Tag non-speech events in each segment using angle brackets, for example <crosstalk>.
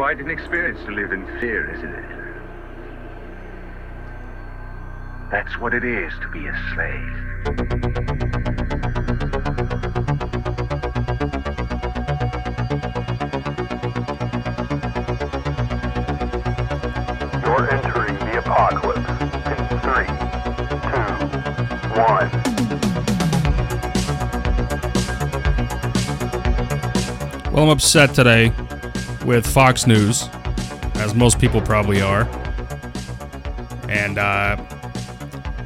quite an experience to live in fear, isn't it? That's what it is to be a slave. You're entering the apocalypse in three, two, one. Well, I'm upset today with Fox News, as most people probably are. And uh,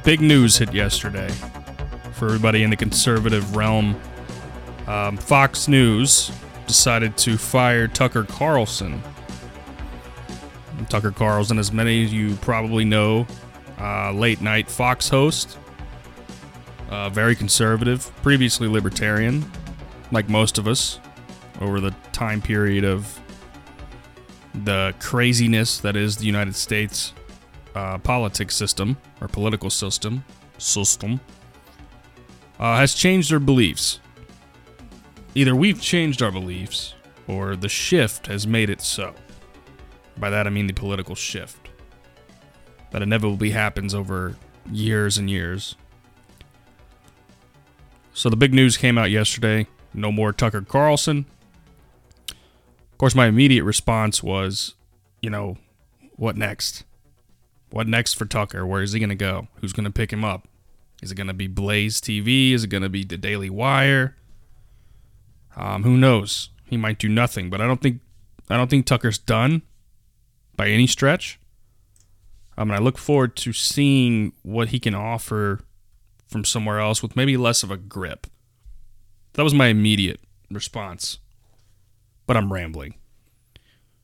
big news hit yesterday for everybody in the conservative realm. Um, Fox News decided to fire Tucker Carlson. Tucker Carlson, as many of you probably know, uh, late night Fox host, uh, very conservative, previously libertarian, like most of us over the time period of the craziness that is the United States uh, politics system or political system system uh, has changed their beliefs. Either we've changed our beliefs, or the shift has made it so. By that I mean the political shift that inevitably happens over years and years. So the big news came out yesterday. No more Tucker Carlson. Course, my immediate response was, you know, what next? What next for Tucker? Where is he going to go? Who's going to pick him up? Is it going to be Blaze TV? Is it going to be the Daily Wire? Um, who knows? He might do nothing, but I don't think I don't think Tucker's done by any stretch. Um, and I look forward to seeing what he can offer from somewhere else with maybe less of a grip. That was my immediate response but I'm rambling.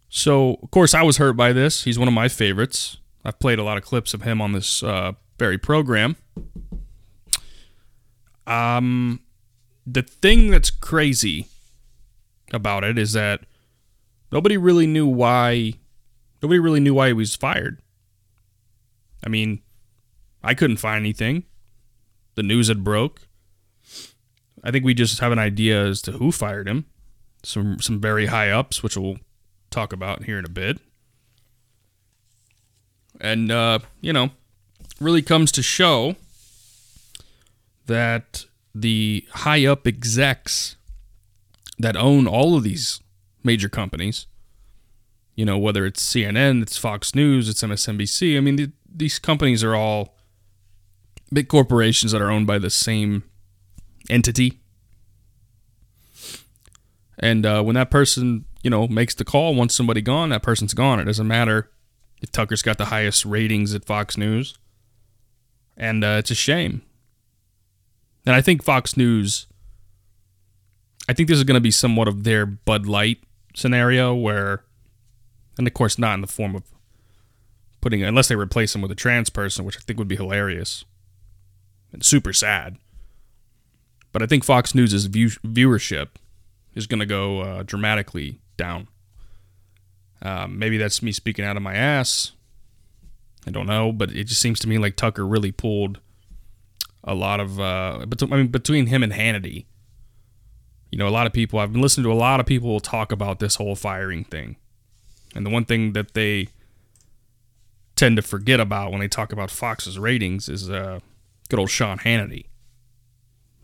So, of course, I was hurt by this. He's one of my favorites. I've played a lot of clips of him on this uh, very program. Um, the thing that's crazy about it is that nobody really knew why. Nobody really knew why he was fired. I mean, I couldn't find anything. The news had broke. I think we just have an idea as to who fired him some some very high ups, which we'll talk about here in a bit. And uh, you know, really comes to show that the high up execs that own all of these major companies, you know, whether it's CNN, it's Fox News, it's MSNBC. I mean, the, these companies are all big corporations that are owned by the same entity and uh, when that person, you know, makes the call, once somebody gone, that person's gone. It doesn't matter if Tucker's got the highest ratings at Fox News. And uh, it's a shame. And I think Fox News, I think this is going to be somewhat of their Bud Light scenario where, and of course, not in the form of putting, unless they replace him with a trans person, which I think would be hilarious and super sad. But I think Fox News' view, viewership is going to go uh, dramatically down. Um, maybe that's me speaking out of my ass. I don't know, but it just seems to me like Tucker really pulled a lot of. Uh, I mean, between him and Hannity, you know, a lot of people. I've been listening to a lot of people talk about this whole firing thing, and the one thing that they tend to forget about when they talk about Fox's ratings is uh, good old Sean Hannity,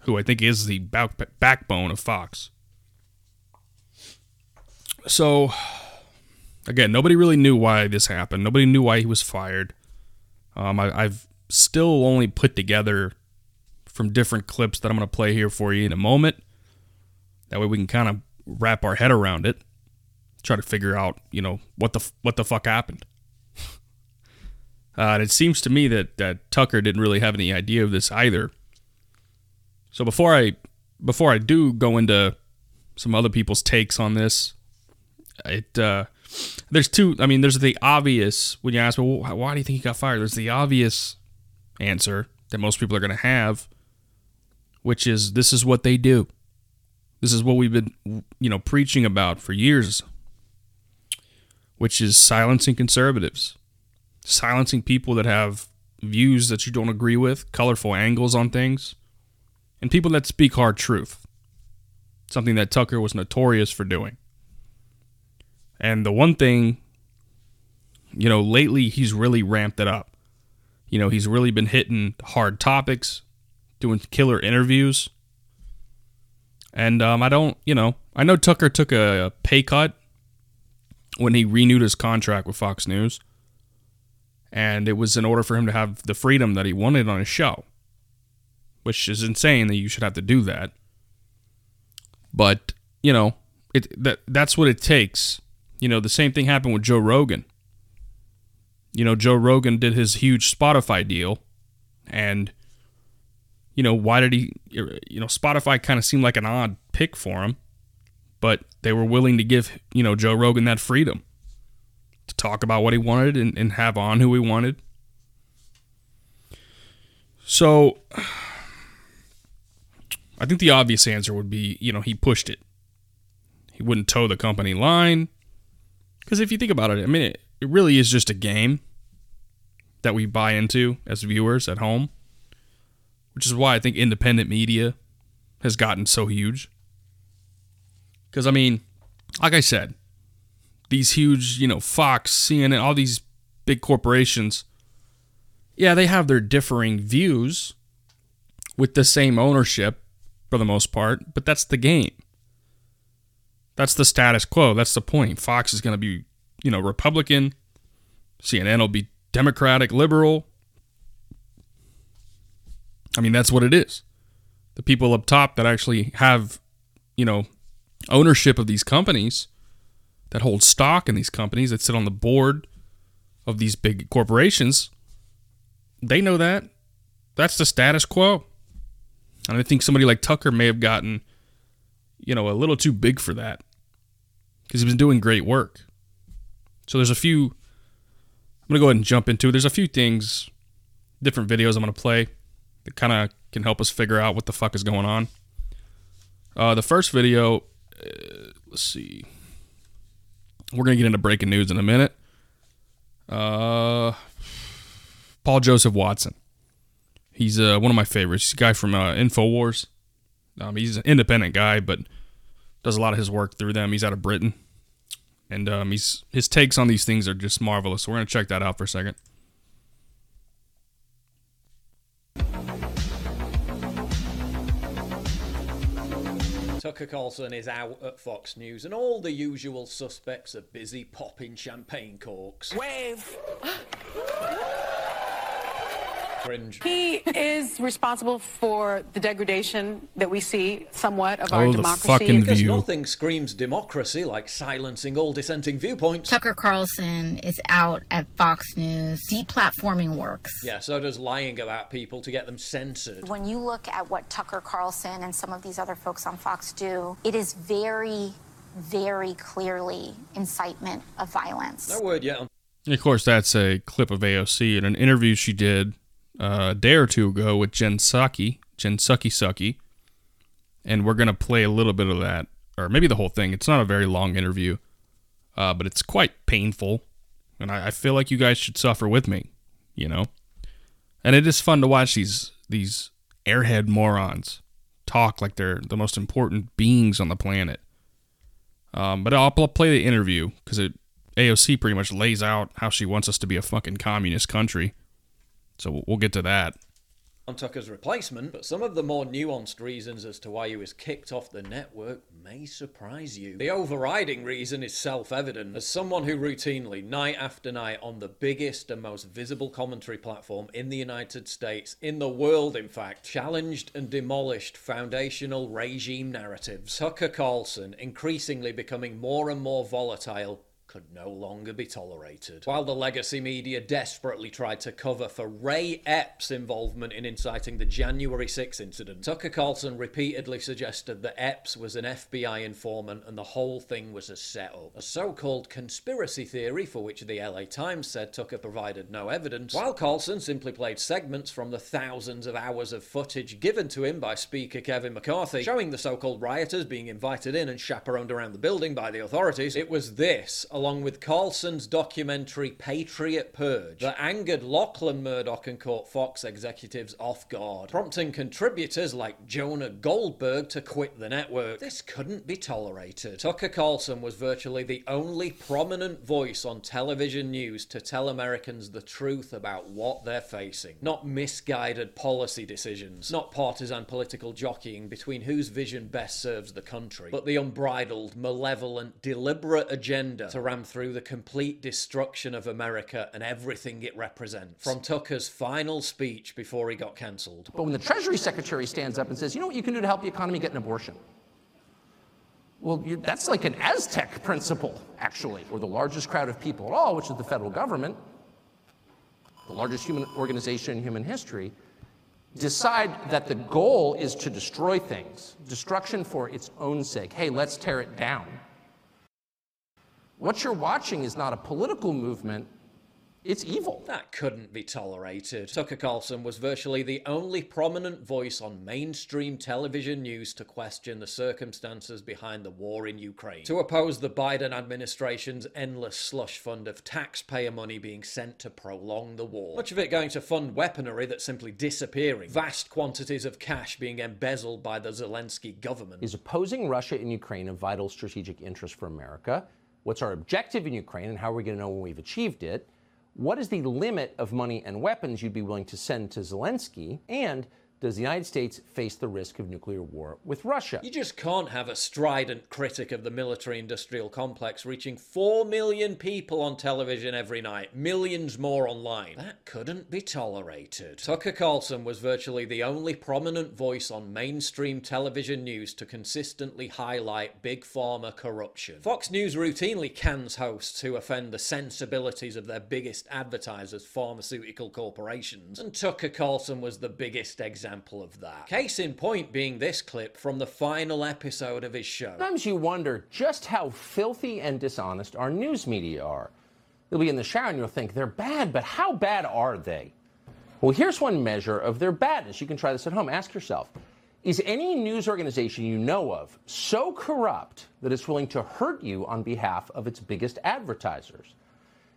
who I think is the back- backbone of Fox so again, nobody really knew why this happened. Nobody knew why he was fired. Um, I, have still only put together from different clips that I'm going to play here for you in a moment. That way we can kind of wrap our head around it, try to figure out, you know, what the what the fuck happened. <laughs> uh, and it seems to me that that Tucker didn't really have any idea of this either. So before I before I do go into some other people's takes on this, it uh, there's two. I mean, there's the obvious when you ask, well, why do you think he got fired? There's the obvious answer that most people are going to have, which is this is what they do. This is what we've been, you know, preaching about for years, which is silencing conservatives, silencing people that have views that you don't agree with, colorful angles on things, and people that speak hard truth. Something that Tucker was notorious for doing. And the one thing, you know, lately he's really ramped it up. You know, he's really been hitting hard topics, doing killer interviews. And um, I don't, you know, I know Tucker took a pay cut when he renewed his contract with Fox News. And it was in order for him to have the freedom that he wanted on his show, which is insane that you should have to do that. But, you know, it that that's what it takes. You know, the same thing happened with Joe Rogan. You know, Joe Rogan did his huge Spotify deal and you know, why did he you know, Spotify kind of seemed like an odd pick for him, but they were willing to give, you know, Joe Rogan that freedom to talk about what he wanted and, and have on who he wanted. So I think the obvious answer would be, you know, he pushed it. He wouldn't toe the company line. Because if you think about it, I mean, it, it really is just a game that we buy into as viewers at home, which is why I think independent media has gotten so huge. Because, I mean, like I said, these huge, you know, Fox, CNN, all these big corporations, yeah, they have their differing views with the same ownership for the most part, but that's the game. That's the status quo. That's the point. Fox is going to be, you know, Republican. CNN will be Democratic, liberal. I mean, that's what it is. The people up top that actually have, you know, ownership of these companies, that hold stock in these companies, that sit on the board of these big corporations, they know that. That's the status quo. And I think somebody like Tucker may have gotten, you know, a little too big for that because he's been doing great work. So there's a few. I'm gonna go ahead and jump into. It. There's a few things, different videos I'm gonna play that kind of can help us figure out what the fuck is going on. Uh, the first video, uh, let's see. We're gonna get into breaking news in a minute. Uh, Paul Joseph Watson. He's uh, one of my favorites. He's a guy from uh, Infowars. Um, he's an independent guy, but does a lot of his work through them. He's out of Britain, and um, he's his takes on these things are just marvelous. So we're gonna check that out for a second. Tucker Carlson is out at Fox News, and all the usual suspects are busy popping champagne corks. Wave. <gasps> Cringe. He is responsible for the degradation that we see somewhat of our Oh, the democracy. fucking Because view. nothing screams democracy like silencing all dissenting viewpoints. Tucker Carlson is out at Fox News. Deplatforming works. Yeah, so does lying about people to get them censored. When you look at what Tucker Carlson and some of these other folks on Fox do, it is very, very clearly incitement of violence. No word yet on And of course, that's a clip of AOC in an interview she did uh, a day or two ago with Jen Psaki, Jen Sucky Sucky, and we're gonna play a little bit of that, or maybe the whole thing. It's not a very long interview, uh, but it's quite painful, and I, I feel like you guys should suffer with me, you know. And it is fun to watch these these airhead morons talk like they're the most important beings on the planet. Um, but I'll, play the interview because AOC pretty much lays out how she wants us to be a fucking communist country. So we'll- get to that. on Tucker's replacement, but some of the more nuanced reasons as to why he was kicked off the network may surprise you. The overriding reason is self evident. As someone who routinely, night after night, on the biggest and most visible commentary platform in the United States, in the world in fact, challenged and demolished foundational regime narratives, Tucker Carlson, increasingly becoming more and more volatile, could no longer be tolerated. While the legacy media desperately tried to cover for Ray Epps' involvement in inciting the January 6 incident, Tucker Carlson repeatedly suggested that Epps was an FBI informant and the whole thing was a setup. A so called conspiracy theory for which the LA Times said Tucker provided no evidence, while Carlson simply played segments from the thousands of hours of footage given to him by Speaker Kevin McCarthy, showing the so called rioters being invited in and chaperoned around the building by the authorities. It was this, along along with Carlson's documentary Patriot Purge, that angered Lachlan Murdoch and caught Fox executives off guard, prompting contributors like Jonah Goldberg to quit the network. This couldn't be tolerated. Tucker Carlson was virtually the only prominent voice on television news to tell Americans the truth about what they're facing, not misguided policy decisions, not partisan political jockeying between whose vision best serves the country, but the unbridled, malevolent, deliberate agenda to ram through the complete destruction of America and everything it represents. From Tucker's final speech before he got cancelled. But when the Treasury Secretary stands up and says, you know what you can do to help the economy? Get an abortion. Well, that's like an Aztec principle, actually, or the largest crowd of people at all, which is the federal government, the largest human organization in human history, decide that the goal is to destroy things, destruction for its own sake. Hey, let's tear it down. What you're watching is not a political movement, it's evil. That couldn't be tolerated. Tucker Carlson was virtually the only prominent voice on mainstream television news to question the circumstances behind the war in Ukraine, to oppose the Biden administration's endless slush fund of taxpayer money being sent to prolong the war. Much of it going to fund weaponry that's simply disappearing, vast quantities of cash being embezzled by the Zelensky government. Is opposing Russia and Ukraine a vital strategic interest for America? What's our objective in Ukraine and how are we going to know when we've achieved it? What is the limit of money and weapons you'd be willing to send to Zelensky? And does the United States face the risk of nuclear war with Russia? You just can't have a strident critic of the military industrial complex reaching 4 million people on television every night, millions more online. That couldn't be tolerated. Tucker Carlson was virtually the only prominent voice on mainstream television news to consistently highlight big pharma corruption. Fox News routinely cans hosts who offend the sensibilities of their biggest advertisers, pharmaceutical corporations, and Tucker Carlson was the biggest example example of that. Case in point being this clip from the final episode of his show. Sometimes you wonder just how filthy and dishonest our news media are. You'll be in the shower and you'll think they're bad, but how bad are they? Well, here's one measure of their badness. You can try this at home. Ask yourself Is any news organization you know of so corrupt that it's willing to hurt you on behalf of its biggest advertisers?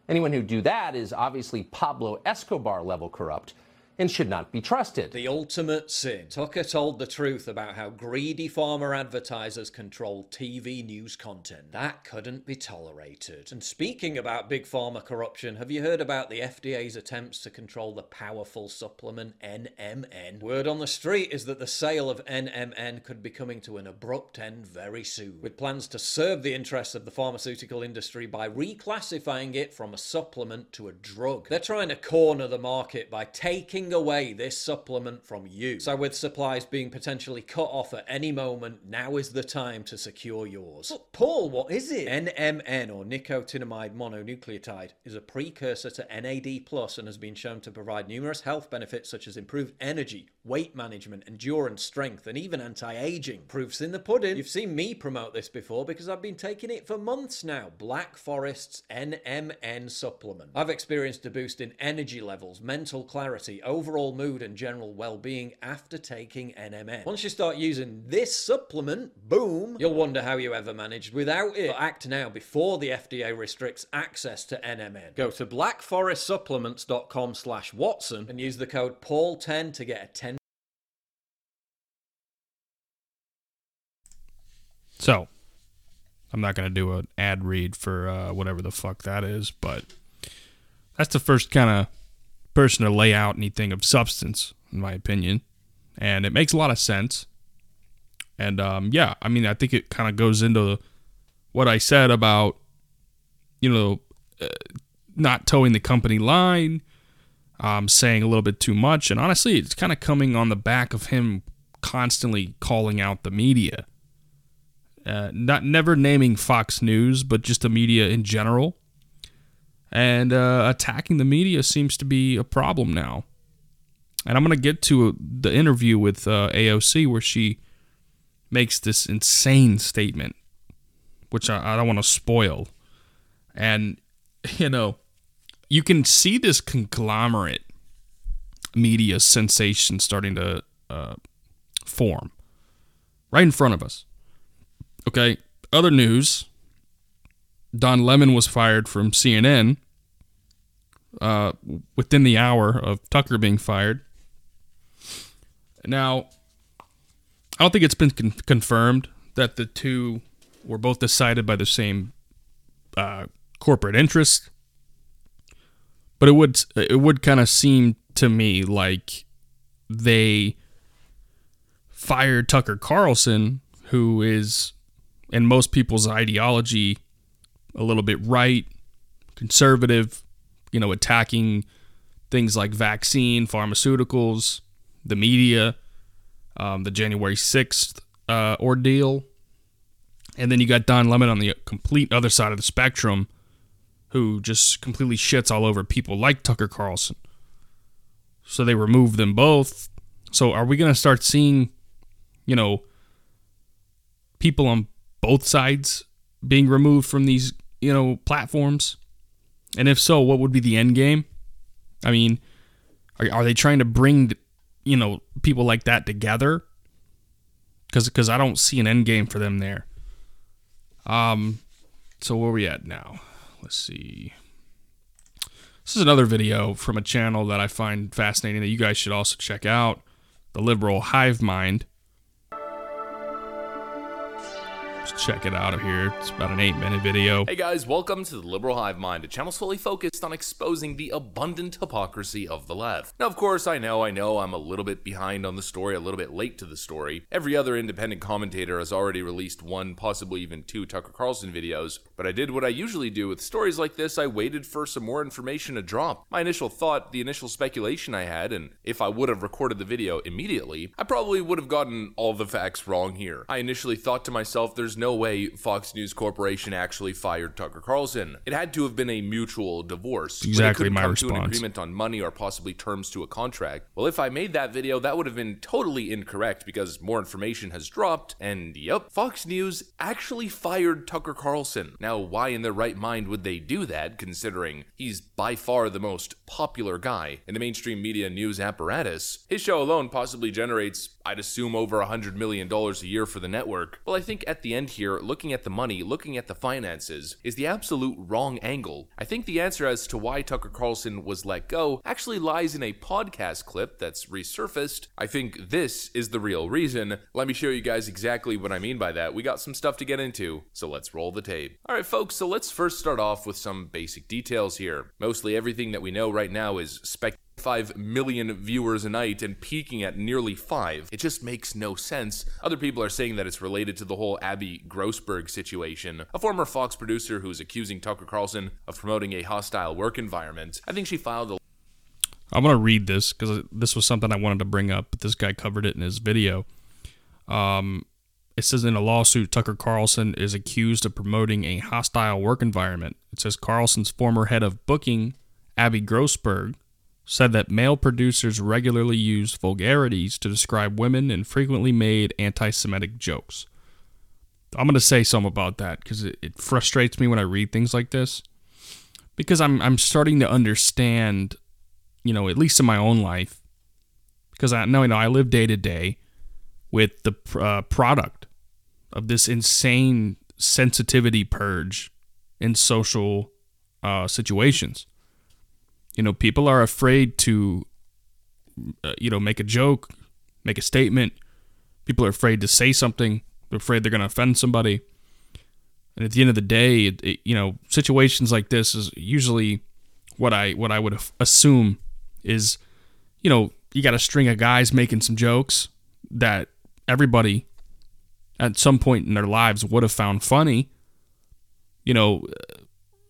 Anyone who do that is obviously Pablo Escobar level corrupt and should not be trusted. The ultimate sin. Tucker told the truth about how greedy pharma advertisers control TV news content. That couldn't be tolerated. And speaking about big pharma corruption, have you heard about the FDA's attempts to control the powerful supplement NMN? Word on the street is that the sale of NMN could be coming to an abrupt end very soon, with plans to serve the interests of the pharmaceutical industry by reclassifying it from a supplement to a drug. They're trying to corner the market by taking away this supplement from you. So, with supplies being potentially cut off at any moment, now is the time to secure yours. But, Paul, what is it? NMN, or nicotinamide mononucleotide, is a precursor to NAD and has been shown to provide numerous health benefits such as improved energy, weight management, endurance, strength, and even anti aging. Proofs in the pudding. You've seen me promote this before because I've been taking it for months now. Black Forest's NMN supplement. I've experienced a boost in energy levels, mental clarity, overall mood, and general well being after taking NMN. Once you start using this supplement, boom, you'll wonder how you ever managed without it. But act now before the FDA restricts access to NMN. Go to blackforestsupplements.com slash Watson and use the code PAUL10 to get a 10 So, I'm not going to do an ad read for uh, whatever the fuck that is, but that's the first kind of person to lay out anything of substance, in my opinion. And it makes a lot of sense. And um, yeah, I mean, I think it kind of goes into what I said about, you know, uh, not toeing the company line, um, saying a little bit too much. And honestly, it's kind of coming on the back of him constantly calling out the media. Uh, not never naming Fox News, but just the media in general. And uh, attacking the media seems to be a problem now. And I'm going to get to the interview with uh, AOC where she makes this insane statement, which I, I don't want to spoil. And, you know, you can see this conglomerate media sensation starting to uh, form right in front of us. Okay, other news Don Lemon was fired from CNN uh, within the hour of Tucker being fired. Now, I don't think it's been con- confirmed that the two were both decided by the same uh, corporate interest, but it would it would kind of seem to me like they fired Tucker Carlson, who is in most people's ideology a little bit right, conservative, you know, attacking things like vaccine, pharmaceuticals, the media, um, the January 6th uh, ordeal. And then you got Don Lemon on the complete other side of the spectrum who just completely shits all over people like Tucker Carlson. So they removed them both. So are we going to start seeing, you know, people on both sides being removed from these, you know, platforms? And if so, what would be the end game? I mean, are, are they trying to bring, you know, people like that together? Because because I don't see an end game for them there. Um, so where are we at now? Let's see. This is another video from a channel that I find fascinating that you guys should also check out. The Liberal Hive Mind. Check it out of here. It's about an eight minute video. Hey guys, welcome to the Liberal Hive Mind, a channel solely focused on exposing the abundant hypocrisy of the left. Now, of course, I know, I know I'm a little bit behind on the story, a little bit late to the story. Every other independent commentator has already released one, possibly even two Tucker Carlson videos, but I did what I usually do with stories like this, I waited for some more information to drop. My initial thought, the initial speculation I had, and if I would have recorded the video immediately, I probably would have gotten all the facts wrong here. I initially thought to myself, there's no way Fox News Corporation actually fired Tucker Carlson. It had to have been a mutual divorce. where they couldn't my come to an agreement on money or possibly terms to a contract. Well, if I made that video, that would have been totally incorrect because more information has dropped, and yep, Fox News actually fired Tucker Carlson. Now, why in their right mind would they do that, considering he's by far the most popular guy in the mainstream media news apparatus? His show alone possibly generates, I'd assume, over $100 million a year for the network. Well, I think at the end here, looking at the money, looking at the finances, is the absolute wrong angle. I think the answer as to why Tucker Carlson was let go actually lies in a podcast clip that's resurfaced. I think this is the real reason. Let me show you guys exactly what I mean by that. We got some stuff to get into, so let's roll the tape. Alright, folks, so let's first start off with some basic details here. Mostly everything that we know right now is spec. 5 million viewers a night and peaking at nearly 5. It just makes no sense. Other people are saying that it's related to the whole Abby Grossberg situation, a former Fox producer who's accusing Tucker Carlson of promoting a hostile work environment. I think she filed a I'm going to read this because this was something I wanted to bring up, but this guy covered it in his video. Um, it says in a lawsuit, Tucker Carlson is accused of promoting a hostile work environment. It says Carlson's former head of booking, Abby Grossberg, said that male producers regularly used vulgarities to describe women and frequently made anti Semitic jokes. I'm going to say something about that because it, it frustrates me when I read things like this. Because I'm, I'm starting to understand you know, at least in my own life, because I know, you know, I live day to day with the uh, product of this insane sensitivity purge in social uh, situations. You know, people are afraid to, uh, you know, make a joke, make a statement. People are afraid to say something. They're afraid they're going to offend somebody. And at the end of the day, it, it, you know, situations like this is usually what I what I would assume is, you know, you got a string of guys making some jokes that everybody at some point in their lives would have found funny. You know,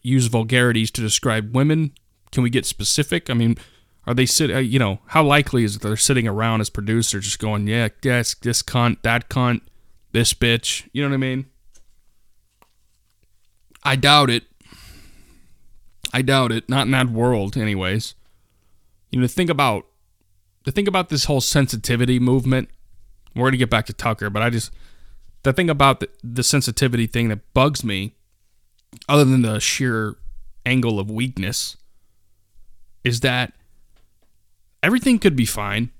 use vulgarities to describe women. Can we get specific? I mean, are they sit? uh, You know, how likely is it they're sitting around as producers just going, "Yeah, yes, this cunt, that cunt, this bitch." You know what I mean? I doubt it. I doubt it. Not in that world, anyways. You know, think about to think about this whole sensitivity movement. We're gonna get back to Tucker, but I just the thing about the, the sensitivity thing that bugs me, other than the sheer angle of weakness, is that everything could be fine,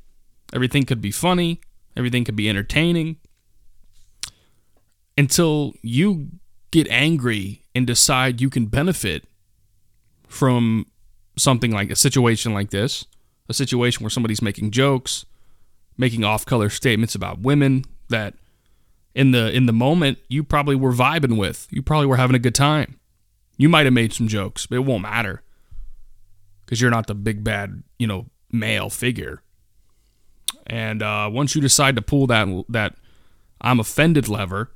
everything could be funny, everything could be entertaining, until you get angry and decide you can benefit from something like a situation like this, a situation where somebody's making jokes, making off-color statements about women that in the in the moment you probably were vibing with. You probably were having a good time. You might have made some jokes, but it won't matter because you're not the big bad, you know, male figure. And uh, once you decide to pull that that I'm offended lever,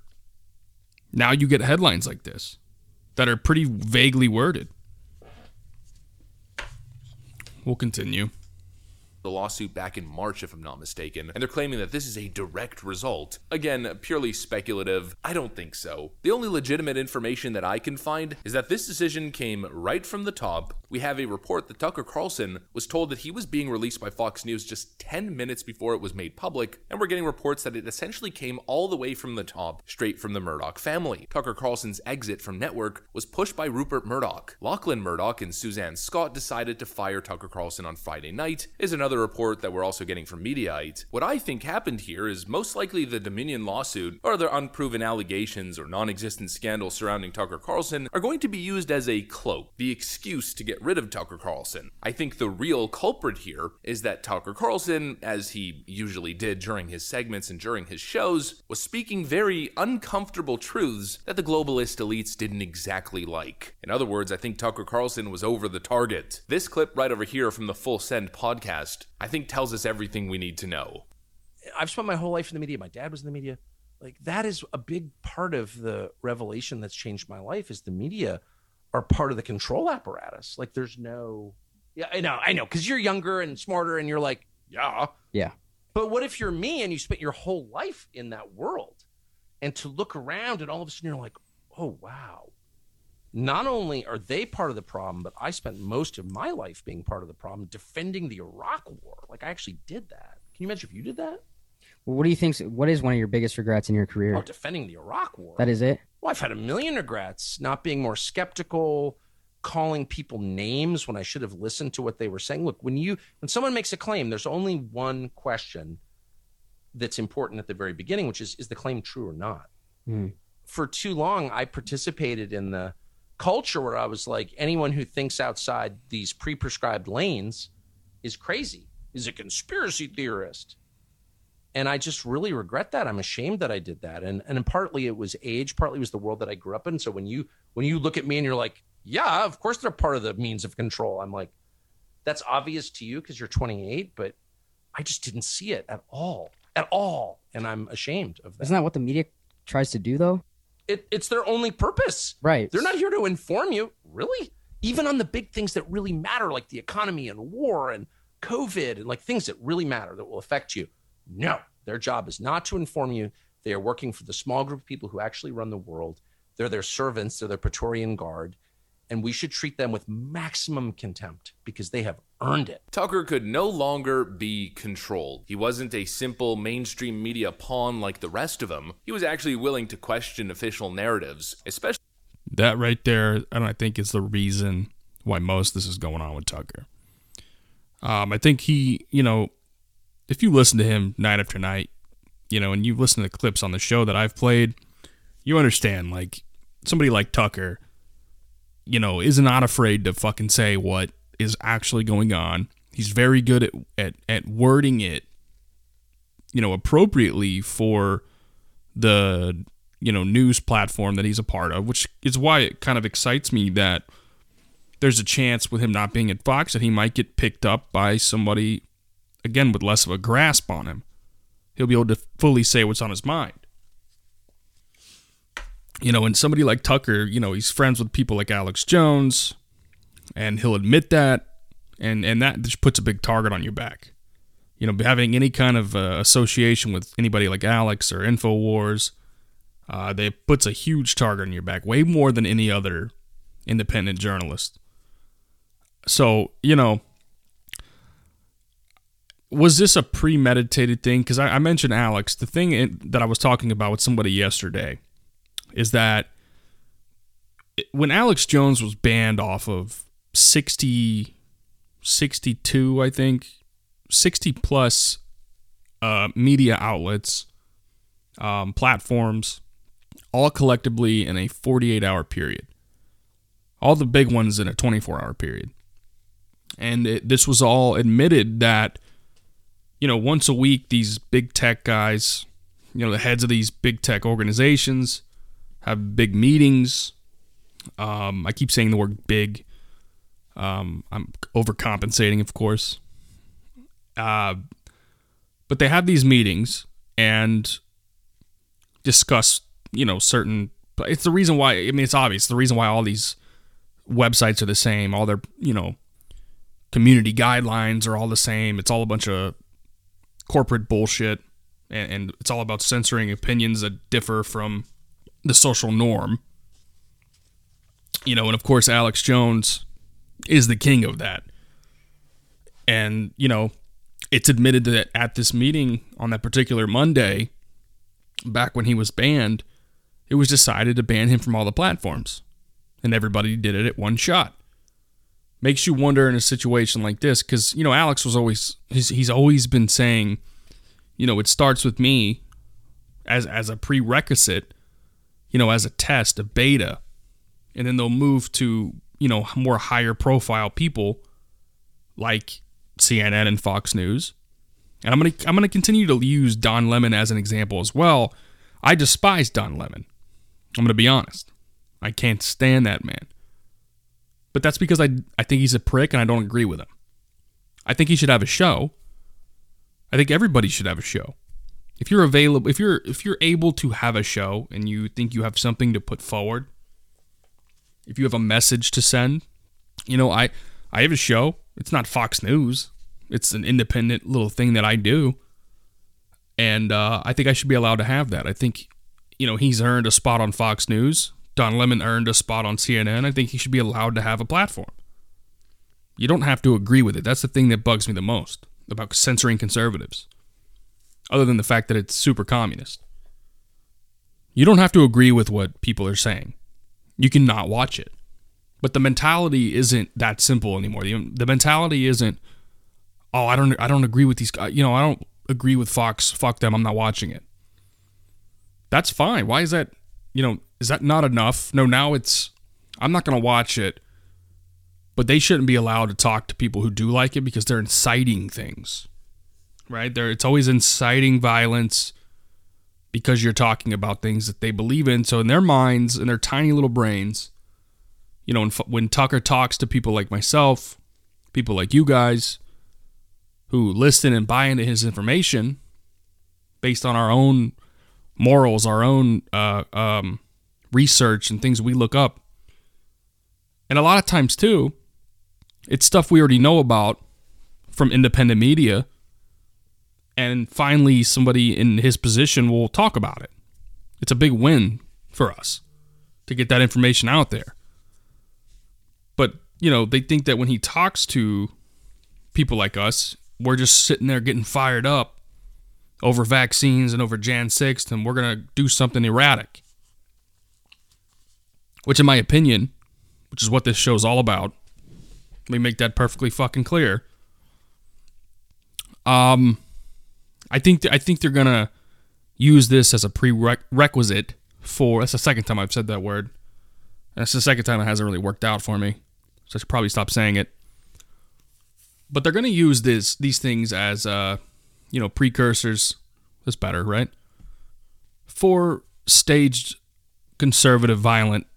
now you get headlines like this that are pretty vaguely worded. We'll continue the lawsuit back in March, if I'm not mistaken, and they're claiming that this is a direct result. Again, purely speculative. I don't think so. The only legitimate information that I can find is that this decision came right from the top. We have a report that Tucker Carlson was told that he was being released by Fox News just 10 minutes before it was made public, and we're getting reports that it essentially came all the way from the top, straight from the Murdoch family. Tucker Carlson's exit from network was pushed by Rupert Murdoch. Lachlan Murdoch and Suzanne Scott decided to fire Tucker Carlson on Friday night, is another another report that we're also getting from Mediaite. What I think happened here is most likely the Dominion lawsuit or other unproven allegations or non existent scandals surrounding Tucker Carlson are going to be used as a cloak, the excuse to get rid of Tucker Carlson. I think the real culprit here is that Tucker Carlson, as he usually did during his segments and during his shows, was speaking very uncomfortable truths that the globalist elites didn't exactly like. In other words, I think Tucker Carlson was over the target. This clip right over here from the Full Send podcast I think tells us everything we need to know. I've spent my whole life in the media. My dad was in the media. Like that is a big part of the revelation that's changed my life is the media are part of the control apparatus. Like there's no Yeah, I know, I know, because you're younger and smarter and you're like, yeah. Yeah. But what if you're me and you spent your whole life in that world? And to look around and all of a sudden you're like, oh wow not only are they part of the problem, but I spent most of my life being part of the problem, defending the Iraq War. Like I actually did that. Can you imagine if you did that? Well, what do you think? What is one of your biggest regrets in your career? Oh, defending the Iraq War. That is it. Well, I've had a million regrets. Not being more skeptical, calling people names when I should have listened to what they were saying. Look, when you when someone makes a claim, there's only one question that's important at the very beginning, which is is the claim true or not? Mm. For too long, I participated in the culture where I was like, anyone who thinks outside these pre prescribed lanes is crazy, is a conspiracy theorist. And I just really regret that. I'm ashamed that I did that. And and partly it was age, partly it was the world that I grew up in. So when you when you look at me and you're like, yeah, of course they're part of the means of control. I'm like, that's obvious to you because you're 28, but I just didn't see it at all, at all, and I'm ashamed of that. Isn't that what the media tries to do, though? It, it's their only purpose. Right. They're not here to inform you. Really? Even on the big things that really matter, like the economy and war and COVID and like things that really matter that will affect you. No, their job is not to inform you. They are working for the small group of people who actually run the world. They're their servants, they're their Praetorian guard and we should treat them with maximum contempt because they have earned it. Tucker could no longer be controlled. He wasn't a simple mainstream media pawn like the rest of them. He was actually willing to question official narratives, especially. That right there, and I think is the reason why most of this is going on with Tucker. Um, I think he, you know, if you listen to him night after night, you know, and you listen to clips on the show that I've played, you understand, like, somebody like Tucker you know, is not afraid to fucking say what is actually going on. He's very good at, at, at wording it, you know, appropriately for the, you know, news platform that he's a part of, which is why it kind of excites me that there's a chance with him not being at Fox that he might get picked up by somebody, again, with less of a grasp on him. He'll be able to fully say what's on his mind you know, and somebody like Tucker, you know, he's friends with people like Alex Jones, and he'll admit that, and and that just puts a big target on your back. You know, having any kind of uh, association with anybody like Alex or Infowars, uh, they puts a huge target on your back, way more than any other independent journalist. So you know, was this a premeditated thing? Because I, I mentioned Alex, the thing in, that I was talking about with somebody yesterday is that when Alex Jones was banned off of 60, 62, I think, 60 plus uh, media outlets, um, platforms all collectively in a 48 hour period. All the big ones in a 24 hour period. And it, this was all admitted that, you know, once a week, these big tech guys, you know, the heads of these big tech organizations have big meetings. Um, I keep saying the word big. Um, I'm overcompensating, of course. Uh, but they have these meetings and discuss, you know, certain. It's the reason why. I mean, it's obvious. The reason why all these websites are the same. All their, you know, community guidelines are all the same. It's all a bunch of corporate bullshit, and, and it's all about censoring opinions that differ from the social norm. You know, and of course, Alex Jones is the king of that. And, you know, it's admitted that at this meeting on that particular Monday, back when he was banned, it was decided to ban him from all the platforms. And everybody did it at one shot. Makes you wonder in a situation like this, because, you know, Alex was always, he's, he's always been saying, you know, it starts with me as, as a prerequisite, you know, as a test, a beta. And then they'll move to, you know, more higher profile people like CNN and Fox News. And I'm going to I'm going to continue to use Don Lemon as an example as well. I despise Don Lemon. I'm going to be honest. I can't stand that man. But that's because I I think he's a prick and I don't agree with him. I think he should have a show. I think everybody should have a show. If you're available if you're if you're able to have a show and you think you have something to put forward, if you have a message to send, you know, I I have a show. It's not Fox News. It's an independent little thing that I do. And uh, I think I should be allowed to have that. I think, you know, he's earned a spot on Fox News. Don Lemon earned a spot on CNN. I think he should be allowed to have a platform. You don't have to agree with it. That's the thing that bugs me the most about censoring conservatives, other than the fact that it's super communist. You don't have to agree with what people are saying. You can not watch it. But the mentality isn't that simple anymore. The, the mentality isn't, oh, I don't, I don't agree with these guys. You know, I don't agree with Fox. Fuck them. I'm not watching it. That's fine. Why is that? You know, is that not enough? No, now it's, I'm not going to watch it. But they shouldn't be allowed to talk to people who do like it because they're inciting things, right? They're, it's always inciting violence because you're talking about things that they believe in. So in their minds, in their tiny little brains, you know, when, Tucker talks to people like myself, people like you guys, who listen and buy into his information based on our own morals, our own uh, um, research, and things we look up. And a lot of times, too, it's stuff we already know about from independent media. And finally, somebody in his position will talk about it. It's a big win for us to get that information out there. But, you know, they think that when he talks to people like us, we're just sitting there getting fired up over vaccines and over Jan 6th, and we're going to do something erratic. Which, in my opinion, which is what this show's all about, let me make that perfectly fucking clear. Um, I think th- I think they're gonna use this as a prerequisite for. That's the second time I've said that word. That's the second time it hasn't really worked out for me, so I should probably stop saying it. But they're gonna use this these things as uh, you know, precursors. That's better, right? For staged conservative violent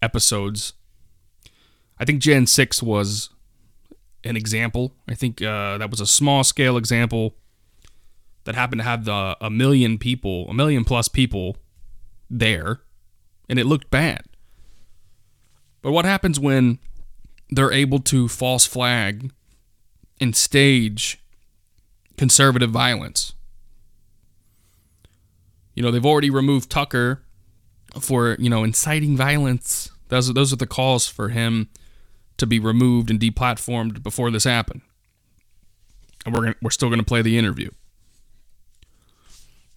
episodes. I think Jan 6 was an example. I think uh, that was a small scale example that happened to have the a million people, a million plus people there, and it looked bad. But what happens when they're able to false flag and stage conservative violence? You know, they've already removed Tucker for, you know, inciting violence. Those, those are the calls for him to be removed and deplatformed before this happened. And we're, gonna, we're still going to play the interview.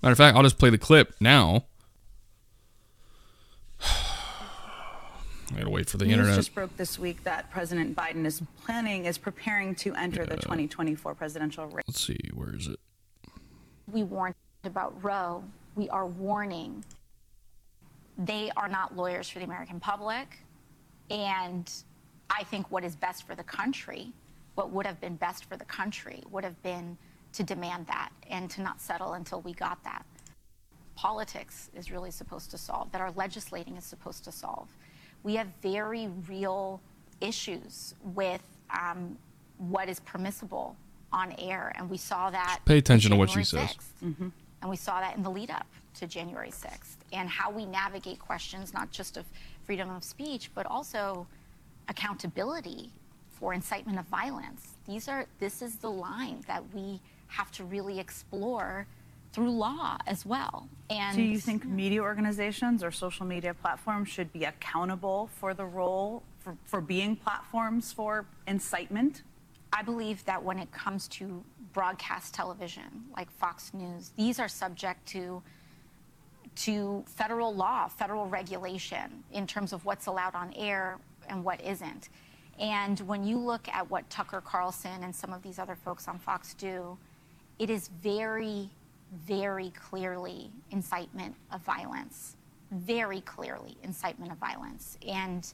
Matter of fact, I'll just play the clip now. <sighs> I gotta wait for the News internet. just broke this week that President Biden is planning, is preparing to enter the 2024 presidential race. Let's see, where is it? We warned about Roe. We are warning they are not lawyers for the American public. And I think what is best for the country, what would have been best for the country, would have been to demand that and to not settle until we got that. Politics is really supposed to solve, that our legislating is supposed to solve. We have very real issues with um, what is permissible on air, and we saw that. Pay attention to what January she says. 6th. And we saw that in the lead up to January 6th, and how we navigate questions not just of freedom of speech, but also accountability for incitement of violence. These are this is the line that we have to really explore through law as well. And Do you think media organizations or social media platforms should be accountable for the role for, for being platforms for incitement? I believe that when it comes to broadcast television, like Fox News, these are subject to to federal law, federal regulation in terms of what's allowed on air and what isn't. And when you look at what Tucker Carlson and some of these other folks on Fox do, it is very, very clearly incitement of violence. Very clearly incitement of violence. And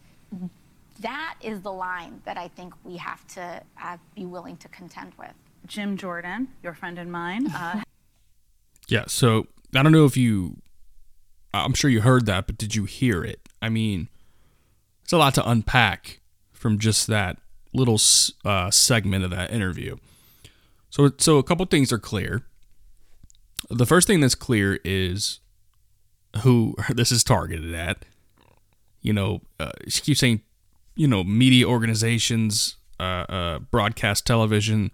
that is the line that I think we have to uh, be willing to contend with. Jim Jordan, your friend and mine, uh, <laughs> Yeah, so I don't know if you I'm sure you heard that, but did you hear it? I mean, it's a lot to unpack from just that little uh, segment of that interview. So, so a couple things are clear. The first thing that's clear is who <laughs> this is targeted at. You know, uh, she keeps saying, you know, media organizations, uh, uh, broadcast television,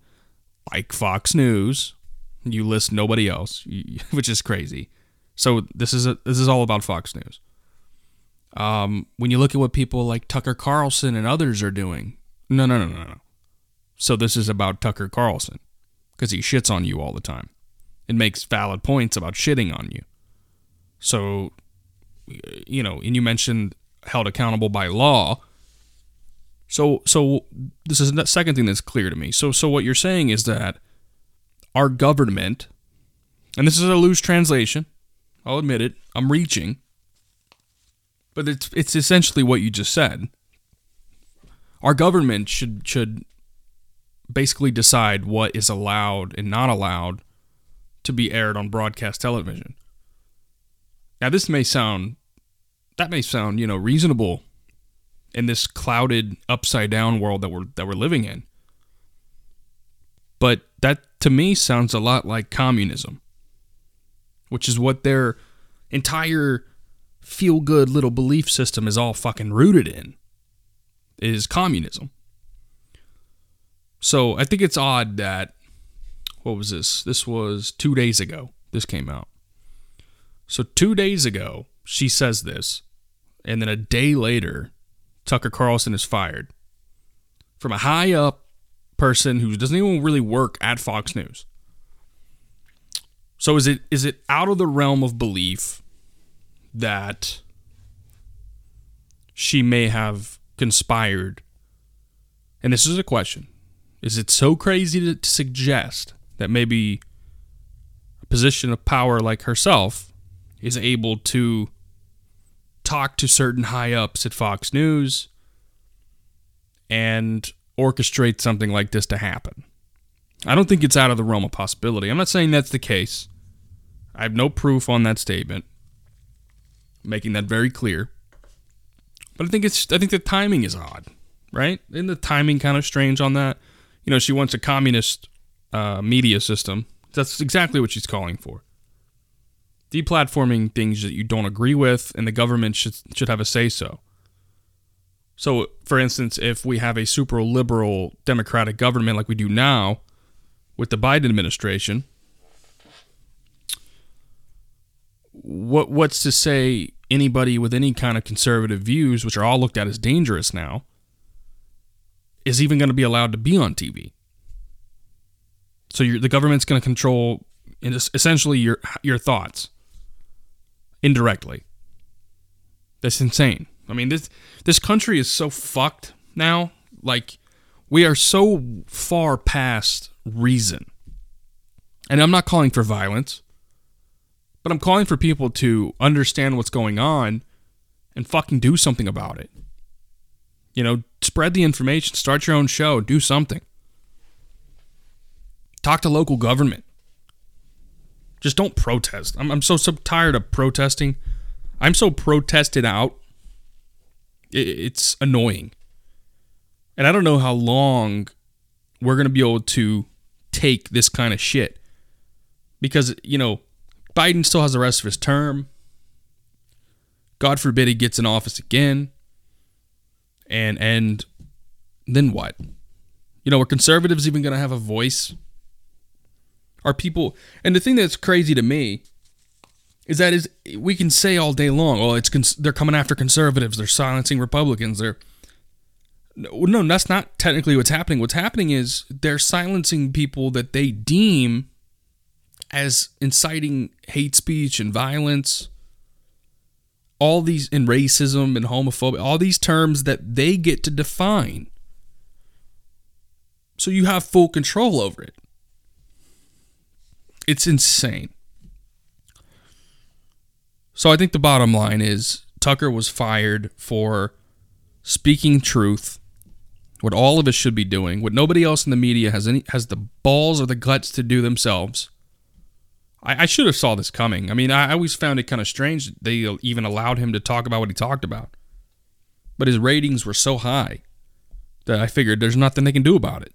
like Fox News. You list nobody else, <laughs> which is crazy. So this is a, this is all about Fox News. Um, when you look at what people like Tucker Carlson and others are doing, no, no, no, no, no. So this is about Tucker Carlson because he shits on you all the time and makes valid points about shitting on you. So, you know, and you mentioned held accountable by law. So, so this is the second thing that's clear to me. So, so what you're saying is that our government, and this is a loose translation, I'll admit it, I'm reaching, but it's it's essentially what you just said. Our government should should basically decide what is allowed and not allowed to be aired on broadcast television. Now this may sound that may sound, you know, reasonable in this clouded upside down world that we're that we're living in. But that to me sounds a lot like communism, which is what their entire feel good little belief system is all fucking rooted in is communism. So I think it's odd that what was this? This was 2 days ago. This came out. So 2 days ago, she says this, and then a day later, Tucker Carlson is fired from a high up person who doesn't even really work at Fox News. So is it is it out of the realm of belief that she may have conspired? And this is a question. Is it so crazy to, to suggest that maybe a position of power like herself is able to talk to certain high ups at Fox News and orchestrate something like this to happen. I don't think it's out of the realm of possibility. I'm not saying that's the case. I have no proof on that statement. Making that very clear. But I think it's I think the timing is odd, right? Isn't the timing kind of strange on that? You know, she wants a communist uh, media system. That's exactly what she's calling for. Deplatforming things that you don't agree with, and the government should should have a say so. So, for instance, if we have a super liberal democratic government like we do now with the Biden administration, what what's to say anybody with any kind of conservative views, which are all looked at as dangerous now, is even going to be allowed to be on TV? So the government's going to control essentially your your thoughts indirectly. That's insane. I mean this this country is so fucked now. Like we are so far past reason. And I'm not calling for violence, but I'm calling for people to understand what's going on and fucking do something about it. You know, spread the information, start your own show, do something. Talk to local government. Just don't protest. I'm, I'm so, so tired of protesting. I'm so protested out. It, it's annoying. And I don't know how long we're going to be able to take this kind of shit. Because, you know, Biden still has the rest of his term. God forbid he gets in office again. And and then what? You know, are conservatives even going to have a voice? Are people and the thing that's crazy to me is that is we can say all day long, oh, it's cons- they're coming after conservatives, they're silencing Republicans, they're no, no, that's not technically what's happening. What's happening is they're silencing people that they deem as inciting hate speech and violence. All these, and racism and homophobia, all these terms that they get to define. So you have full control over it. It's insane. So I think the bottom line is Tucker was fired for speaking truth what all of us should be doing, what nobody else in the media has any has the balls or the guts to do themselves. I, I should have saw this coming. I mean, I, I always found it kind of strange they even allowed him to talk about what he talked about. But his ratings were so high that I figured there's nothing they can do about it.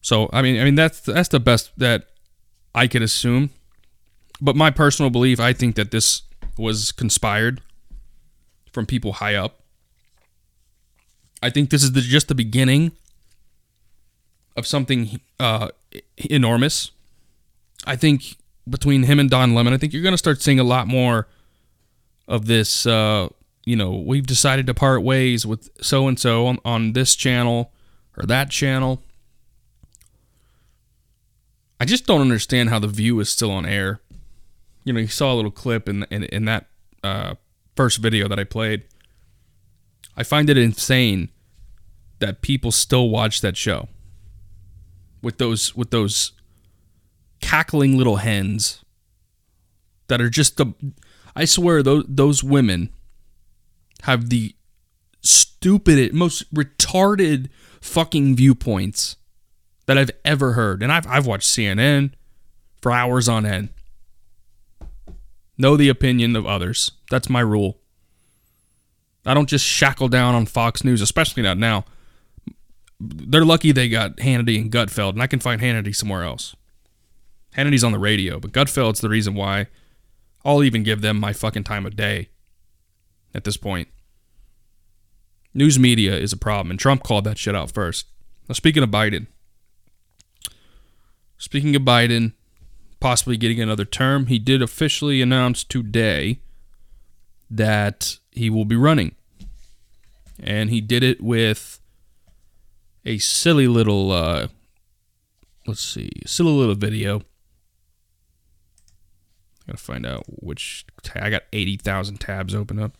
So I mean, I mean that's that's the best that I could assume. But my personal belief, I think that this was conspired from people high up. I think this is the, just the beginning of something uh, enormous. I think between him and Don Lemon, I think you're going to start seeing a lot more of this. Uh, you know, we've decided to part ways with so and so on this channel or that channel. I just don't understand how the View is still on air. You know, you saw a little clip in in, in that uh, first video that I played. I find it insane that people still watch that show with those with those cackling little hens that are just the I swear those those women have the stupid most retarded fucking viewpoints that I've ever heard. And I've I've watched CNN for hours on end. Know the opinion of others. That's my rule. I don't just shackle down on Fox News, especially not now. They're lucky they got Hannity and Gutfeld, and I can find Hannity somewhere else. Hannity's on the radio, but Gutfeld's the reason why I'll even give them my fucking time of day at this point. News media is a problem, and Trump called that shit out first. Now, speaking of Biden, speaking of Biden possibly getting another term, he did officially announce today that he will be running. And he did it with a silly little, uh, let's see, silly little video. I gotta find out which. I got 80,000 tabs open up.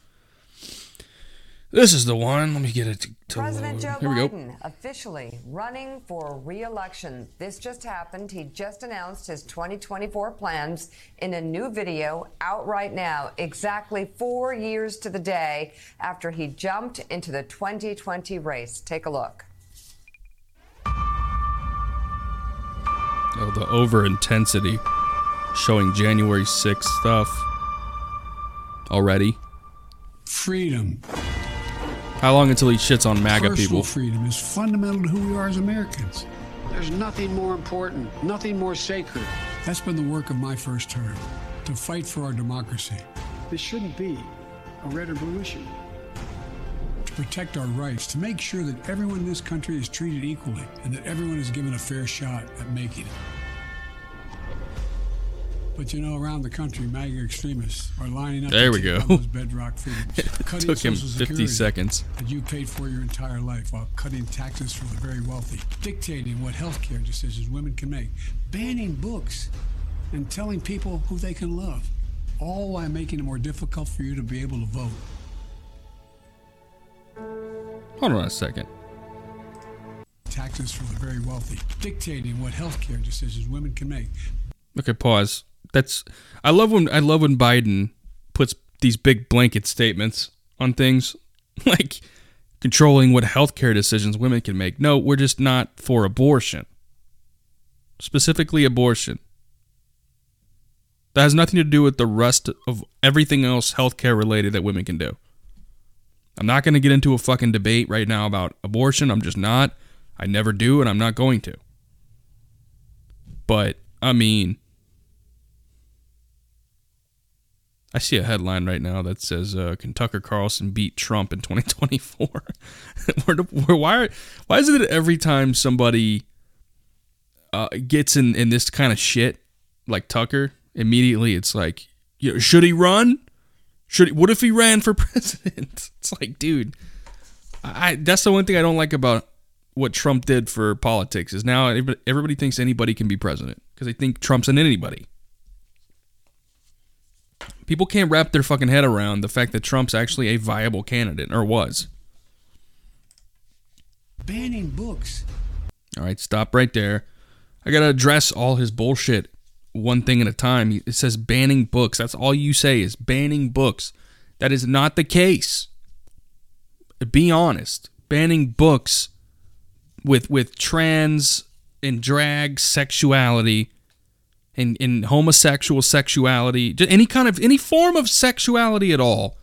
This is the one. Let me get it to, to President. Joe Here we go. Biden officially running for re-election. This just happened. He just announced his 2024 plans in a new video out right now, exactly four years to the day after he jumped into the 2020 race. Take a look. Oh, the over intensity showing January 6th stuff already. Freedom. How long until he shits on MAGA Personal people? freedom is fundamental to who we are as Americans. There's nothing more important, nothing more sacred. That's been the work of my first term to fight for our democracy. This shouldn't be a red or blue issue. To protect our rights, to make sure that everyone in this country is treated equally and that everyone is given a fair shot at making it. But you know, around the country, MAGA extremists are lining up. There we go. those bedrock freedoms, <laughs> It took him 50 seconds. that you paid for your entire life while cutting taxes for the very wealthy, dictating what healthcare decisions women can make, banning books, and telling people who they can love, all while making it more difficult for you to be able to vote. Hold on a second. Taxes for the very wealthy, dictating what healthcare decisions women can make. Okay, pause. That's I love when I love when Biden puts these big blanket statements on things <laughs> like controlling what healthcare decisions women can make. No, we're just not for abortion. Specifically abortion. That has nothing to do with the rest of everything else healthcare related that women can do. I'm not going to get into a fucking debate right now about abortion. I'm just not. I never do, and I'm not going to. But, I mean, I see a headline right now that says uh, "Can Tucker Carlson beat Trump in <laughs> 2024?" <laughs> where, why, why is it that every time somebody uh, gets in, in this kind of shit, like Tucker, immediately it's like, should he run? Should he, what if he ran for <laughs> president? It's like, dude, I that's the one thing I don't like about what Trump did for politics is now everybody, thinks anybody can be president because they think Trump's an anybody. People can't wrap their fucking head around the fact that Trump's actually a viable candidate or was. Banning books. All right, stop right there. I got to address all his bullshit one thing at a time. It says banning books. That's all you say is banning books. That is not the case. Be honest. Banning books with with trans and drag sexuality and, and homosexual sexuality, any kind of any form of sexuality at all,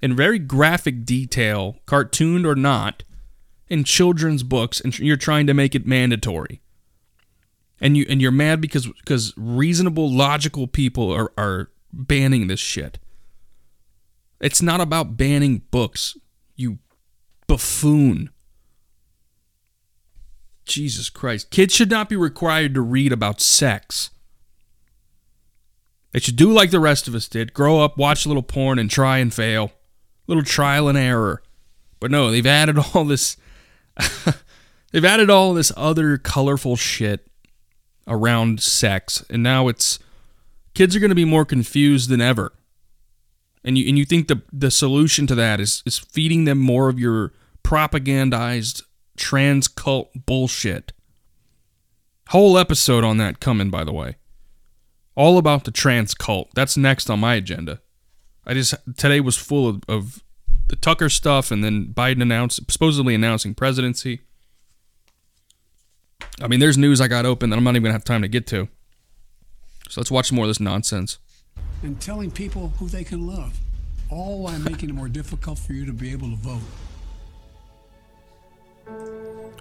in very graphic detail, cartooned or not, in children's books, and you're trying to make it mandatory and you and you're mad because because reasonable logical people are are banning this shit. It's not about banning books you buffoon. Jesus christ. Kids should not be required to read about sex. They should do like the rest of us did grow up watch a little porn and try and fail. Little trial and error. But no they've added all this <laughs> they've added all this other colorful shit around sex, and now it's kids are going to be more confused than ever. And you and you think the the solution to that is is feeding them more of your propagandized trans cult bullshit. Whole episode on that coming, by the way. All about the trans cult. That's next on my agenda. I just today was full of, of the Tucker stuff, and then Biden announced supposedly announcing presidency. I mean, there's news I got open that I'm not even gonna have time to get to. So let's watch some more of this nonsense. And telling people who they can love, all while making it more difficult for you to be able to vote.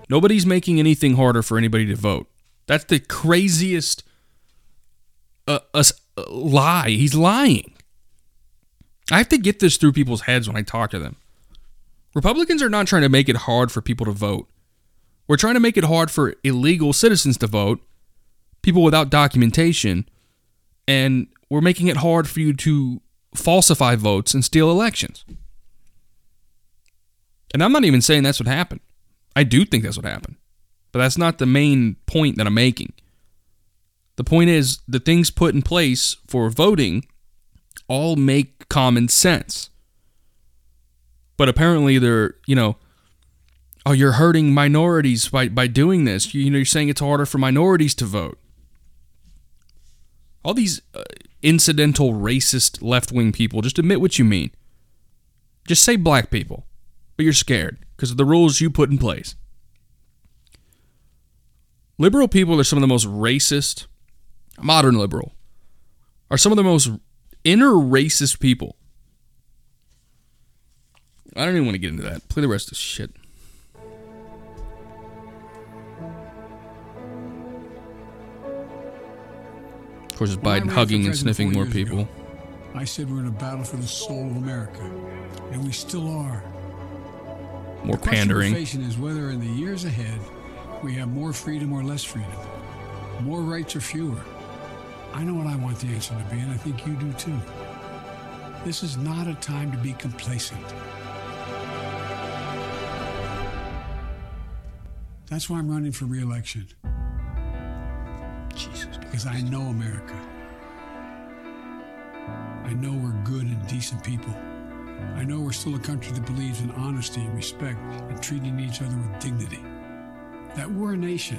Nobody's making anything harder for anybody to vote. That's the craziest uh, uh, lie. He's lying. I have to get this through people's heads when I talk to them. Republicans are not trying to make it hard for people to vote. We're trying to make it hard for illegal citizens to vote, people without documentation, and we're making it hard for you to falsify votes and steal elections. And I'm not even saying that's what happened. I do think that's what happened. But that's not the main point that I'm making. The point is the things put in place for voting all make common sense. But apparently they're, you know, oh, you're hurting minorities by, by doing this. You, you know, you're saying it's harder for minorities to vote. All these uh, incidental racist left wing people, just admit what you mean. Just say black people, but you're scared because of the rules you put in place. Liberal people are some of the most racist, modern liberal, are some of the most inner racist people. I don't even want to get into that. Play the rest of shit. Of course, it's Biden hugging and sniffing more people. Ago, I said we're in a battle for the soul of America, and we still are. More the pandering. The question is whether in the years ahead we have more freedom or less freedom, more rights or fewer. I know what I want the answer to be, and I think you do too. This is not a time to be complacent. That's why I'm running for reelection. Jesus. Because I know America. I know we're good and decent people. I know we're still a country that believes in honesty and respect and treating each other with dignity. That we're a nation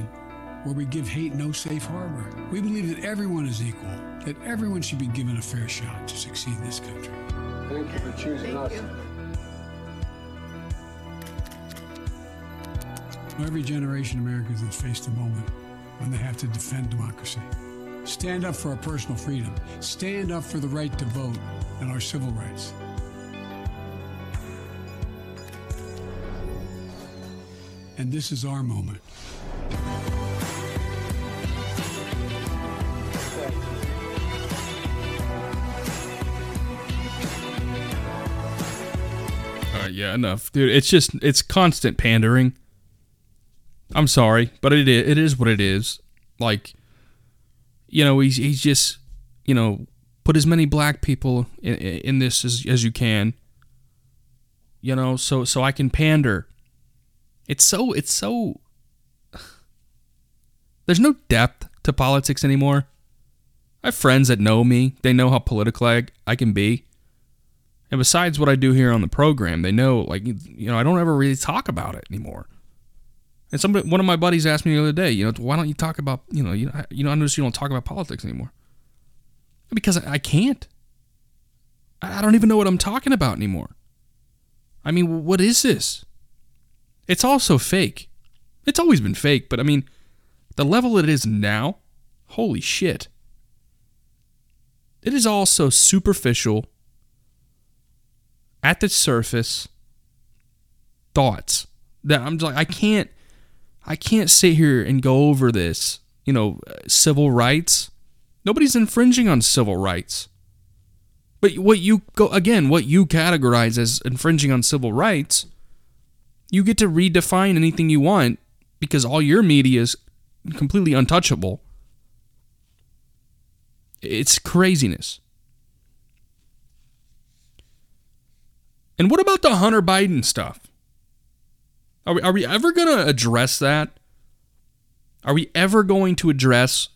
where we give hate no safe harbor. We believe that everyone is equal, that everyone should be given a fair shot to succeed in this country. Thank you for choosing us. Every generation of Americans has faced a moment when they have to defend democracy. Stand up for our personal freedom. Stand up for the right to vote and our civil rights. And this is our moment. Yeah, enough, dude. It's just it's constant pandering. I'm sorry, but it is, it is what it is. Like, you know, he's he's just you know put as many black people in, in this as as you can. You know, so so I can pander. It's so it's so. <sighs> There's no depth to politics anymore. I have friends that know me. They know how political I, I can be. And besides what I do here on the program, they know, like, you know, I don't ever really talk about it anymore. And somebody, one of my buddies asked me the other day, you know, why don't you talk about, you know, you, you know, I notice you don't talk about politics anymore. Because I can't. I don't even know what I'm talking about anymore. I mean, what is this? It's also fake. It's always been fake, but I mean, the level it is now, holy shit. It is all so superficial at the surface thoughts that I'm just like I can't I can't sit here and go over this, you know, uh, civil rights. Nobody's infringing on civil rights. But what you go again, what you categorize as infringing on civil rights, you get to redefine anything you want because all your media is completely untouchable. It's craziness. And what about the Hunter Biden stuff? Are we, are we ever going to address that? Are we ever going to address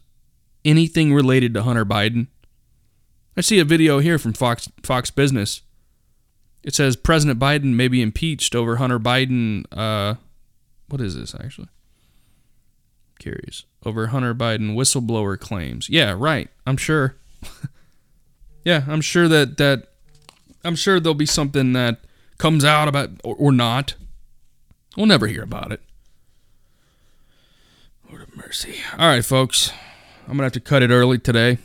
anything related to Hunter Biden? I see a video here from Fox Fox Business. It says President Biden may be impeached over Hunter Biden. Uh, what is this actually? Curious over Hunter Biden whistleblower claims. Yeah, right. I'm sure. <laughs> yeah, I'm sure that that I'm sure there'll be something that comes out about or, or not. We'll never hear about it. Lord of mercy. All right, folks. I'm gonna have to cut it early today.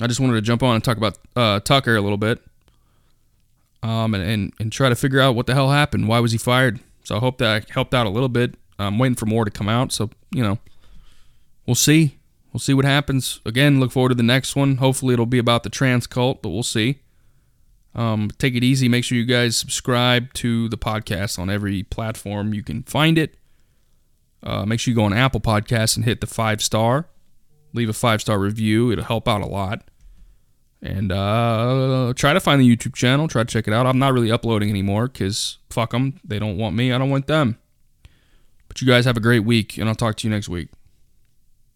I just wanted to jump on and talk about uh, Tucker a little bit, um, and, and and try to figure out what the hell happened. Why was he fired? So I hope that helped out a little bit. I'm waiting for more to come out. So you know, we'll see. We'll see what happens. Again, look forward to the next one. Hopefully, it'll be about the trans cult, but we'll see. Um, take it easy. Make sure you guys subscribe to the podcast on every platform you can find it. Uh, make sure you go on Apple Podcasts and hit the five star. Leave a five star review. It'll help out a lot. And uh, try to find the YouTube channel. Try to check it out. I'm not really uploading anymore because fuck them. They don't want me. I don't want them. But you guys have a great week, and I'll talk to you next week.